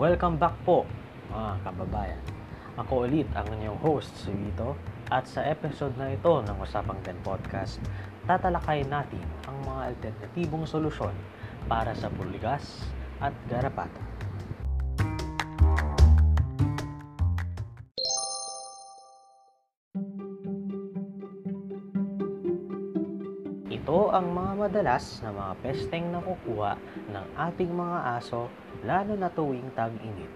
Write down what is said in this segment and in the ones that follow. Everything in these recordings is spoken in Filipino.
Welcome back po mga kababayan. Ako ulit ang inyong host, si Vito. At sa episode na ito ng Usapang Den Podcast, tatalakayin natin ang mga alternatibong solusyon para sa pulgas at garapata. Ang mga madalas na mga pesteng nakukuha ng ating mga aso lalo na tuwing tag-init.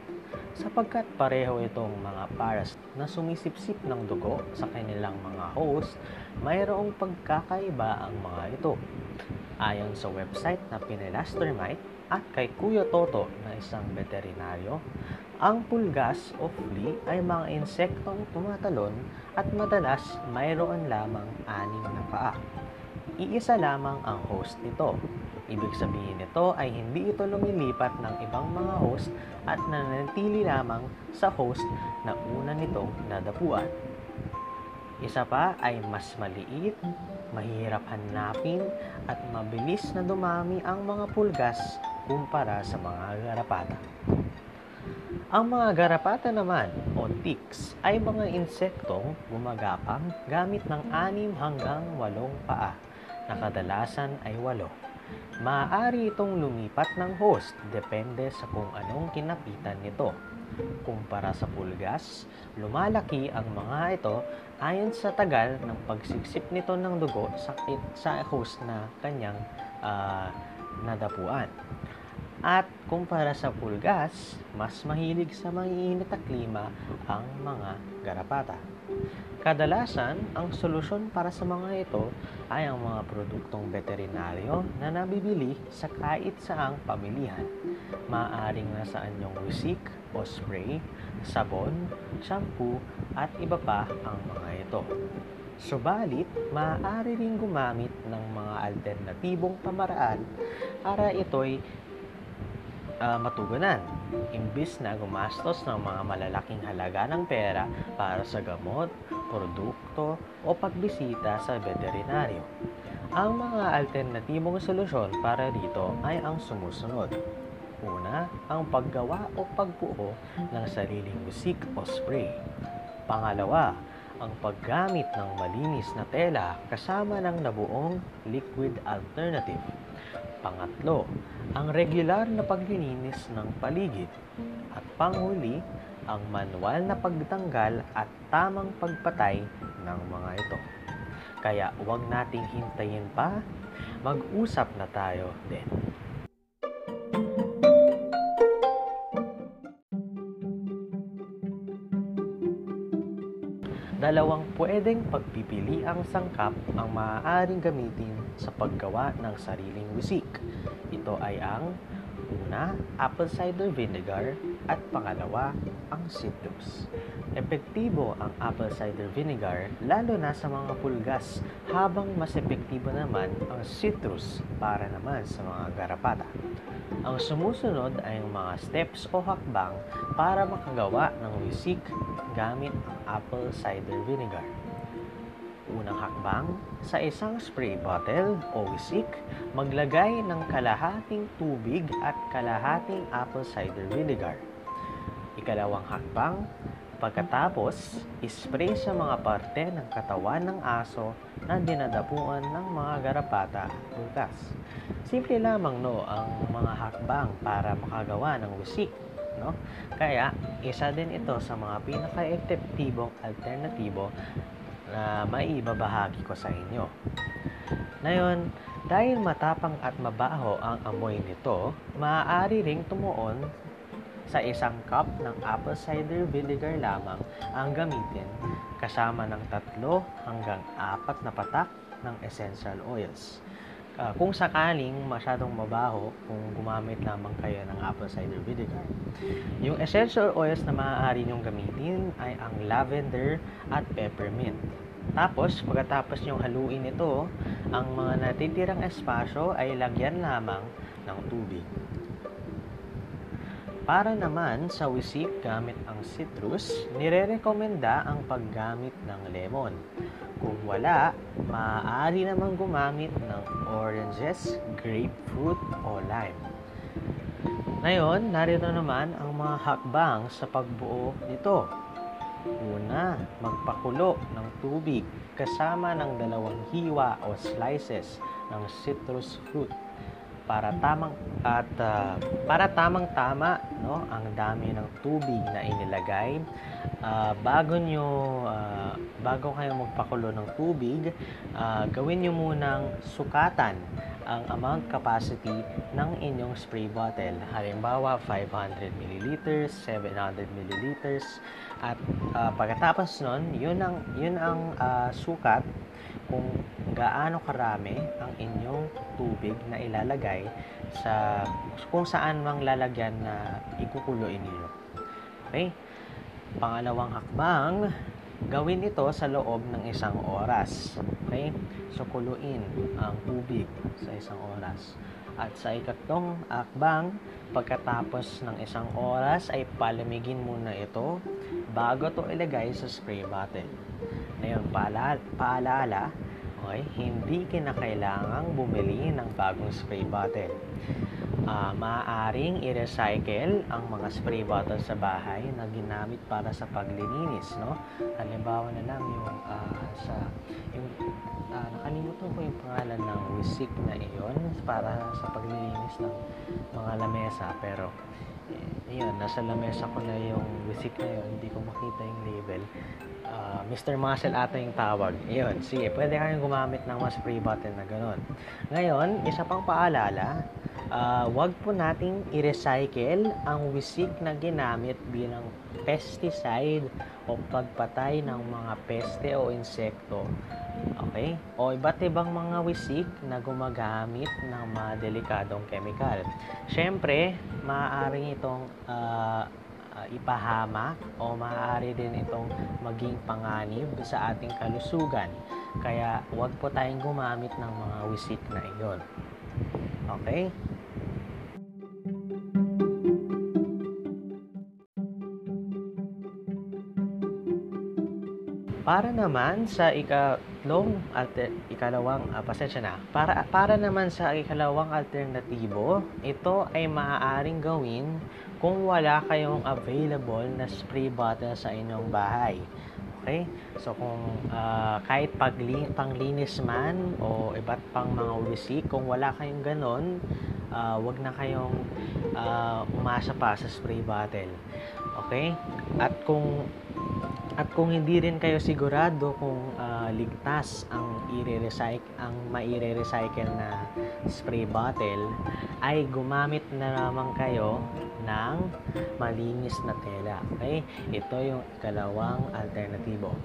Sapagkat pareho itong mga paras na sumisipsip ng dugo sa kanilang mga host, mayroong pagkakaiba ang mga ito. Ayon sa website na Pinelastermite at kay Kuya Toto na isang veterinaryo, ang pulgas o flea ay mga insektong tumatalon at madalas mayroon lamang anim na paa iisa lamang ang host nito. Ibig sabihin nito ay hindi ito lumilipat ng ibang mga host at nananatili lamang sa host na una nitong nadapuan. Isa pa ay mas maliit, mahirap hanapin at mabilis na dumami ang mga pulgas kumpara sa mga garapata. Ang mga garapata naman o ticks ay mga insektong gumagapang gamit ng anim hanggang walong paa na kadalasan ay walo. Maaari itong lumipat ng host depende sa kung anong kinapitan nito. Kumpara sa pulgas, lumalaki ang mga ito ayon sa tagal ng pagsiksip nito ng dugo sa, sa host na kanyang uh, nadapuan. At kumpara sa pulgas, mas mahilig sa maiinit na klima ang mga garapata. Kadalasan, ang solusyon para sa mga ito ay ang mga produktong veterinaryo na nabibili sa kahit saang pamilihan. Maaring nasa anyong wisik o spray, sabon, shampoo at iba pa ang mga ito. Subalit, maaari ring gumamit ng mga alternatibong pamaraan para ito'y uh, matugunan. Imbis na gumastos ng mga malalaking halaga ng pera para sa gamot, produkto o pagbisita sa veterinaryo. Ang mga alternatibong solusyon para dito ay ang sumusunod. Una, ang paggawa o pagbuo ng sariling musik o spray. Pangalawa, ang paggamit ng malinis na tela kasama ng nabuong liquid alternative. Pangatlo, ang regular na paglilinis ng paligid. At panghuli, ang manual na pagtanggal at tamang pagpatay ng mga ito. Kaya huwag nating hintayin pa, mag-usap na tayo din. Dalawang pwedeng pagpipili ang sangkap ang maaaring gamitin sa paggawa ng sariling wisik. Ito ay ang una, apple cider vinegar at pangalawa, ang citrus. Epektibo ang apple cider vinegar lalo na sa mga pulgas habang mas epektibo naman ang citrus para naman sa mga garapata. Ang sumusunod ay ang mga steps o hakbang para makagawa ng wisik gamit ang apple cider vinegar. Unang hakbang, sa isang spray bottle o wisik, maglagay ng kalahating tubig at kalahating apple cider vinegar. Ikalawang hakbang, pagkatapos, ispray sa mga parte ng katawan ng aso na dinadapuan ng mga garapata at bukas. Simple lamang no ang mga hakbang para makagawa ng wisik no? Kaya, isa din ito sa mga pinaka-epektibong alternatibo na maibabahagi ko sa inyo. Ngayon, dahil matapang at mabaho ang amoy nito, maaari ring tumuon sa isang cup ng apple cider vinegar lamang ang gamitin kasama ng tatlo hanggang apat na patak ng essential oils uh, kung sakaling masyadong mabaho, kung gumamit lamang kayo ng apple cider vinegar. Yung essential oils na maaari nyong gamitin ay ang lavender at peppermint. Tapos, pagkatapos nyong haluin ito, ang mga natitirang espasyo ay lagyan lamang ng tubig. Para naman sa wisik gamit ang citrus, nire-rekomenda ang paggamit ng lemon. Kung wala, maaari naman gumamit ng oranges, grapefruit o lime. Ngayon, narito naman ang mga hakbang sa pagbuo nito. Una, magpakulo ng tubig kasama ng dalawang hiwa o slices ng citrus fruit para tamang at uh, para tamang tama no ang dami ng tubig na inilagay. Uh, bago nyo uh, bago kayo magpakulo ng tubig uh, gawin nyo munang sukatan ang amount capacity ng inyong spray bottle. Halimbawa, 500 ml, 700 ml, at uh, pagkatapos nun, yun ang, yun ang uh, sukat kung gaano karami ang inyong tubig na ilalagay sa kung saan mang lalagyan na ikukuloy ninyo. Okay? Pangalawang hakbang, gawin ito sa loob ng isang oras. Okay? So, kuluin ang tubig sa isang oras. At sa ikatlong akbang, pagkatapos ng isang oras ay palamigin muna ito bago to ilagay sa spray bottle. Ngayon, paalala, paalala okay, hindi kinakailangang bumili ng bagong spray bottle. Uh, maaaring i-recycle ang mga spray bottle sa bahay na ginamit para sa paglilinis, no? Halimbawa na lang yung uh, sa yung uh, nakalimutan ko yung pangalan ng wisik na iyon para sa paglilinis ng mga lamesa pero eh, yun, nasa lamesa ko na yung wisik na yun hindi ko makita yung label uh, Mr. Muscle ata yung tawag yun, sige, pwede kayong gumamit ng mas spray bottle na ganun ngayon, isa pang paalala uh, wag po nating i-recycle ang wisik na ginamit bilang pesticide o pagpatay ng mga peste o insekto Okay? O iba't ibang mga wisik na gumagamit ng mga delikadong chemical. Siyempre, maaari itong uh, uh, ipahamak o maaari din itong maging panganib sa ating kalusugan. Kaya huwag po tayong gumamit ng mga wisik na iyon. Okay? Para naman sa ikatlong alter, ikalawang uh, pasensya na. Para para naman sa ikalawang alternatibo, ito ay maaaring gawin kung wala kayong available na spray bottle sa inyong bahay. Okay? So kung uh, kahit pagli- panglinis man o iba't pang mga wisik, kung wala kayong ganon, uh, wag na kayong uh, umasa pa sa spray bottle. Okay? At kung at kung hindi rin kayo sigurado kung uh, ligtas ang i-recycle ang maire-recycle na spray bottle ay gumamit na lamang kayo ng malinis na tela. Okay? Ito yung ikalawang alternatibo.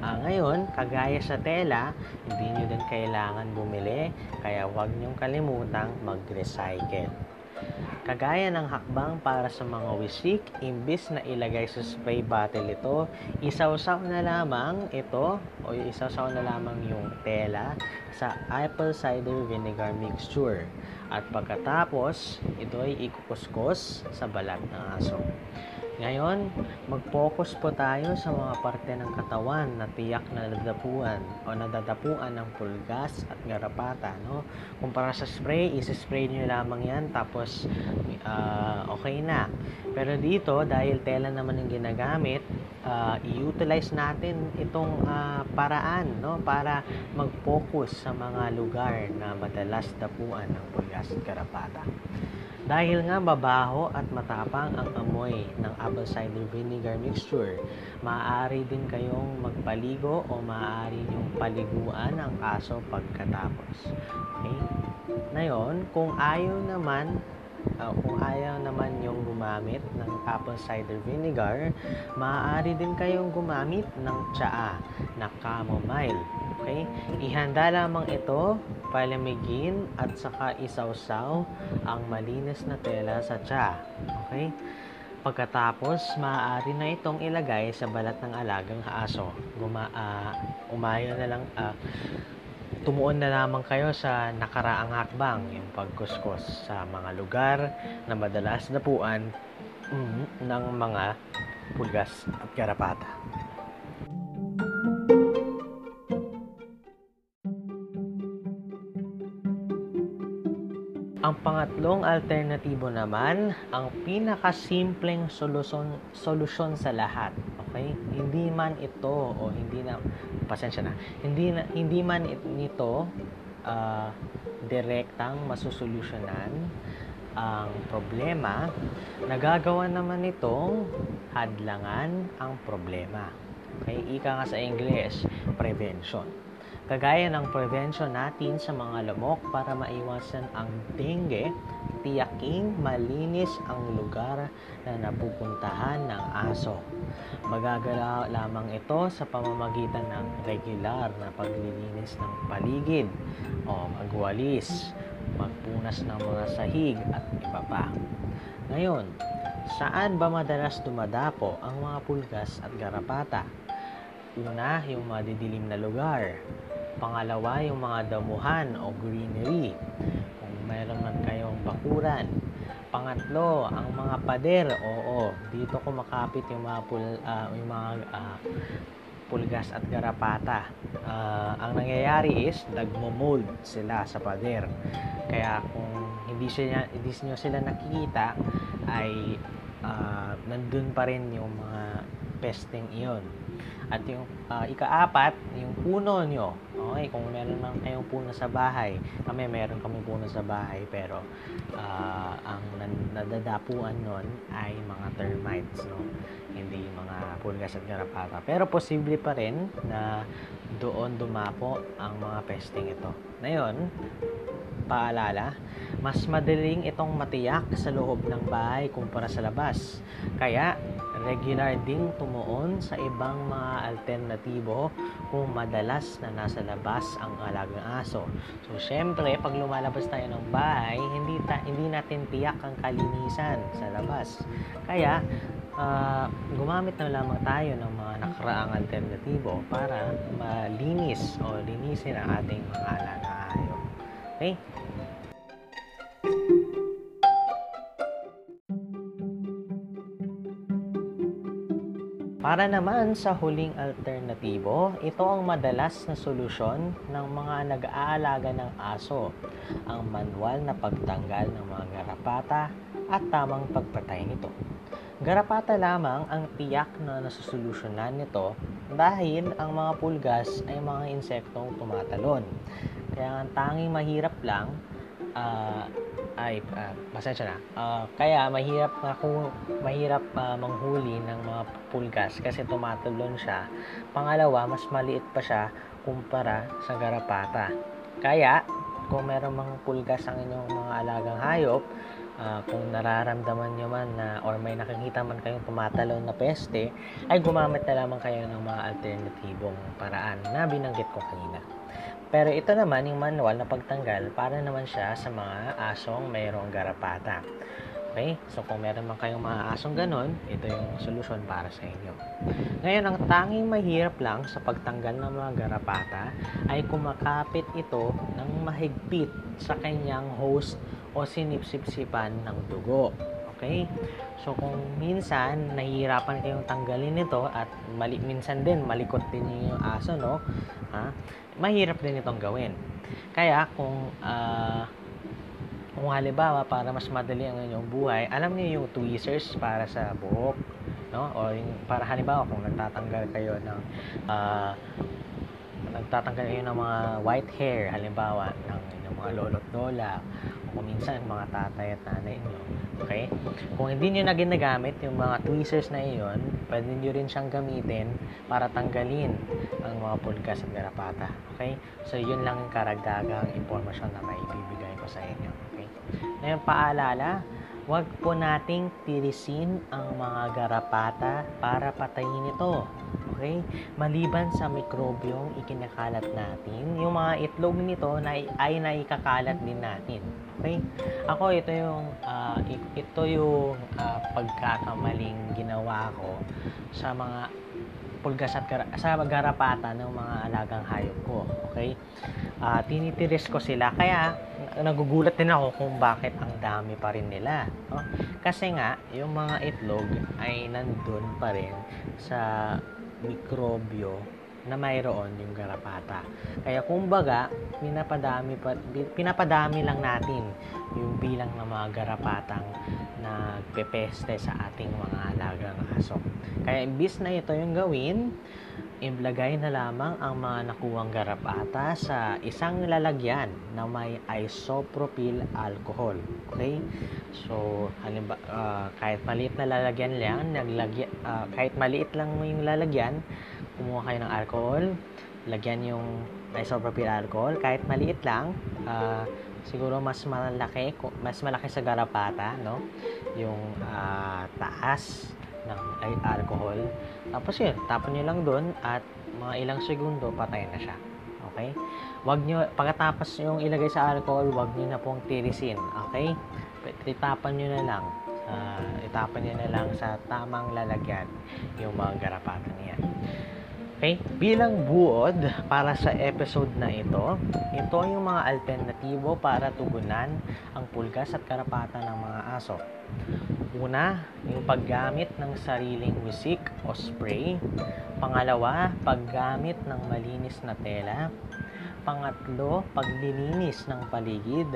Uh, ngayon, kagaya sa tela, hindi nyo din kailangan bumili kaya huwag nyong kalimutang mag-recycle. Kagaya ng hakbang para sa mga wisik, imbis na ilagay sa spray bottle ito, isawsaw na lamang ito o isawsaw na lamang yung tela sa apple cider vinegar mixture. At pagkatapos, ito ay ikukuskus sa balat ng aso. Ngayon, mag-focus po tayo sa mga parte ng katawan na tiyak na nadadapuan o nadadapuan ng pulgas at garapata. No? Kumpara sa spray, isi-spray nyo lamang yan tapos uh, okay na. Pero dito, dahil tela naman ang ginagamit, uh, i-utilize natin itong uh, paraan no? para mag-focus sa mga lugar na madalas dapuan ng pulgas at garapata. Dahil nga mabaho at matapang ang amoy ng apple cider vinegar mixture, maaari din kayong magpaligo o maaari niyong paliguan ang aso pagkatapos. Okay? Ngayon, kung ayaw naman uh, kung ayaw naman yung gumamit ng apple cider vinegar, maaari din kayong gumamit ng tsaa na chamomile. Okay? Ihanda lamang ito palamigin at saka isawsaw ang malinis na tela sa tsa. Okay? Pagkatapos, maaari na itong ilagay sa balat ng alagang aso. Guma, uh, umayo na lang, uh, tumuon na lamang kayo sa nakaraang hakbang, yung pagkuskus sa mga lugar na madalas napuan mm, ng mga pulgas at garapata. Ang pangatlong alternatibo naman, ang pinakasimpleng solusyon, solusyon sa lahat. Okay? Hindi man ito o hindi na pasensya na. Hindi na, hindi man it, nito uh, direktang masusolusyonan ang problema, nagagawa naman nitong hadlangan ang problema. Okay? Ika nga sa English, prevention. Kagaya ng prevention natin sa mga lamok para maiwasan ang dengue, tiyaking malinis ang lugar na napupuntahan ng aso. Magagala lamang ito sa pamamagitan ng regular na paglilinis ng paligid o magwalis, magpunas ng mga sahig at iba pa. Ngayon, saan ba madalas dumadapo ang mga pulgas at garapata? Una, yung madidilim na lugar. Pangalawa, yung mga damuhan o greenery. Kung mayroon man kayong bakuran. Pangatlo, ang mga pader. Oo, dito kumakapit yung mga, pul, uh, yung mga uh, pulgas at garapata. Uh, ang nangyayari is nagmo-mold sila sa pader. Kaya kung hindi sila hindi niyo sila nakikita ay uh, nandun pa rin yung mga pesting iyon. At yung uh, ikaapat, yung puno nyo. Okay, kung meron man kayong puno sa bahay, kami meron kami puno sa bahay, pero uh, ang nadadapuan nun ay mga termites, no? Hindi mga pulgas at garapata. Pero posible pa rin na doon dumapo ang mga pesting ito. Ngayon, paalala, mas madaling itong matiyak sa loob ng bahay kumpara sa labas. Kaya, regular ding tumuon sa ibang mga alternatibo kung madalas na nasa labas ang alagang aso. So, syempre, pag lumalabas tayo ng bahay, hindi, ta- hindi natin tiyak ang kalinisan sa labas. Kaya, uh, gumamit na lamang tayo ng mga nakaraang alternatibo para malinis o linisin ang ating mga alagang hayop. Okay? Para naman sa huling alternatibo, ito ang madalas na solusyon ng mga nag-aalaga ng aso, ang manual na pagtanggal ng mga garapata at tamang pagpatay nito. Garapata lamang ang tiyak na nasusolusyonan nito dahil ang mga pulgas ay mga insektong tumatalon. Kaya ang tanging mahirap lang uh, ay uh, pasensya na. Uh, kaya mahirap kung mahirap uh, manghuli ng mga pulgas kasi tumatalon siya. Pangalawa, mas maliit pa siya kumpara sa garapata. Kaya kung meron mga pulgas ang inyong mga alagang hayop, uh, kung nararamdaman nyo man na or may nakikita man kayong tumatalon na peste, ay gumamit na lamang kayo ng mga alternatibong paraan na binanggit ko kanina. Pero ito naman yung manual na pagtanggal para naman siya sa mga asong mayroong garapata. Okay? So, kung meron man kayong mga asong ganon, ito yung solusyon para sa inyo. Ngayon, ang tanging mahirap lang sa pagtanggal ng mga garapata ay kumakapit ito ng mahigpit sa kanyang host o sinipsipsipan ng dugo. Okay? So, kung minsan, nahihirapan kayong tanggalin ito at mali, minsan din, malikot din yung aso, no? Ha? mahirap din itong gawin. Kaya kung uh, kung halimbawa para mas madali ang inyong buhay, alam niyo yung tweezers para sa buhok, no? O yung para halimbawa kung nagtatanggal kayo ng uh, nagtatanggal kayo ng mga white hair, halimbawa ng inyong mga lolo't lola, o minsan mga tatay at nanay niyo. Okay? Kung hindi niyo na ginagamit yung mga tweezers na iyon, pwede niyo rin siyang gamitin para tanggalin ang mga pulgas at garapata. Okay? So, yun lang yung karagdagang impormasyon na may ibibigay ko sa inyo. Okay? Ngayon, paalala, Huwag po nating tirisin ang mga garapata para patayin ito. Okay? Maliban sa mikrobyong ikinakalat natin, yung mga itlog nito na ay naikakalat din natin. Okay? Ako ito yung uh, ito yung uh, pagkakamaling ginawa ko sa mga pulgas at gar- sa garapata ng mga alagang hayop ko. Okay? Uh, tinitiris ko sila kaya nagugulat din ako kung bakit ang dami pa rin nila. No? Kasi nga, yung mga itlog ay nandun pa rin sa mikrobyo na mayroon yung garapata. Kaya kumbaga, pinapadami, pa, pinapadami lang natin yung bilang ng mga garapatang nagpepeste sa ating mga alagang aso. Kaya imbis na ito yung gawin, Iblagay na lamang ang mga nakuwang garapata sa isang lalagyan na may isopropyl alcohol. Okay? So, halimbawa, uh, kahit maliit na lalagyan lang, naglagyan, uh, kahit maliit lang yung lalagyan, kumuha kayo ng alcohol, lagyan yung isopropyl alcohol, kahit maliit lang, uh, siguro mas malaki, mas malaki sa garapata, no? Yung uh, taas ng alcohol. Tapos yun, tapon nyo lang doon at mga ilang segundo, patay na siya. Okay? Wag nyo, pagkatapos yung ilagay sa alcohol, wag nyo na pong tirisin. Okay? Itapan nyo na lang. Uh, itapan nyo na lang sa tamang lalagyan yung mga garapatan niya. Okay? Bilang buod para sa episode na ito, ito yung mga alternatibo para tugunan ang pulgas at karapatan ng mga aso. Una, yung paggamit ng sariling wisik o spray. Pangalawa, paggamit ng malinis na tela. Pangatlo, paglilinis ng paligid.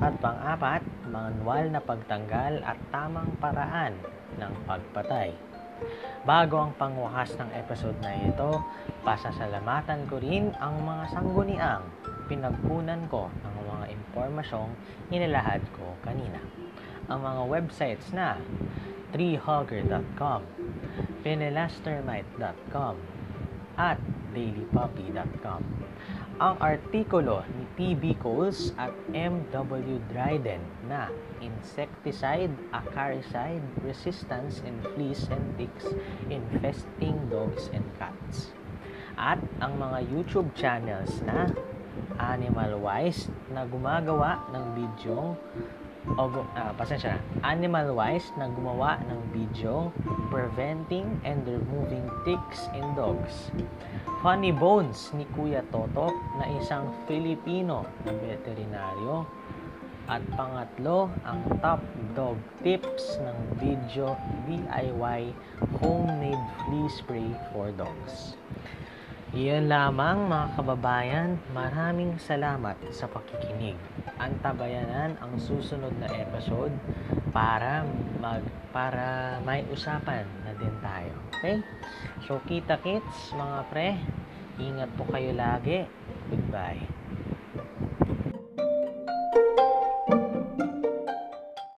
At pang-apat, manual na pagtanggal at tamang paraan ng pagpatay. Bago ang pangwakas ng episode na ito, pasasalamatan ko rin ang mga sangguniang pinagkunan ko ng mga impormasyong inilahad ko kanina. Ang mga websites na treehugger.com, penelastermite.com, at dailypuppy.com. Ang artikulo ni T.B. Coles at M.W. Dryden na insecticide, acaricide, resistance in fleas and ticks infesting dogs and cats. At ang mga YouTube channels na Animal Wise na gumagawa ng bidyong o uh, pasensya na, Animal Wise na gumawa ng video preventing and removing ticks in dogs. Funny Bones ni Kuya Toto na isang Filipino na veterinaryo at pangatlo, ang top dog tips ng video DIY homemade flea spray for dogs. Iyan lamang mga kababayan, maraming salamat sa pakikinig. Antabayanan ang susunod na episode para mag para may usapan na din tayo. Okay? So kita kits mga pre, ingat po kayo lagi. Goodbye.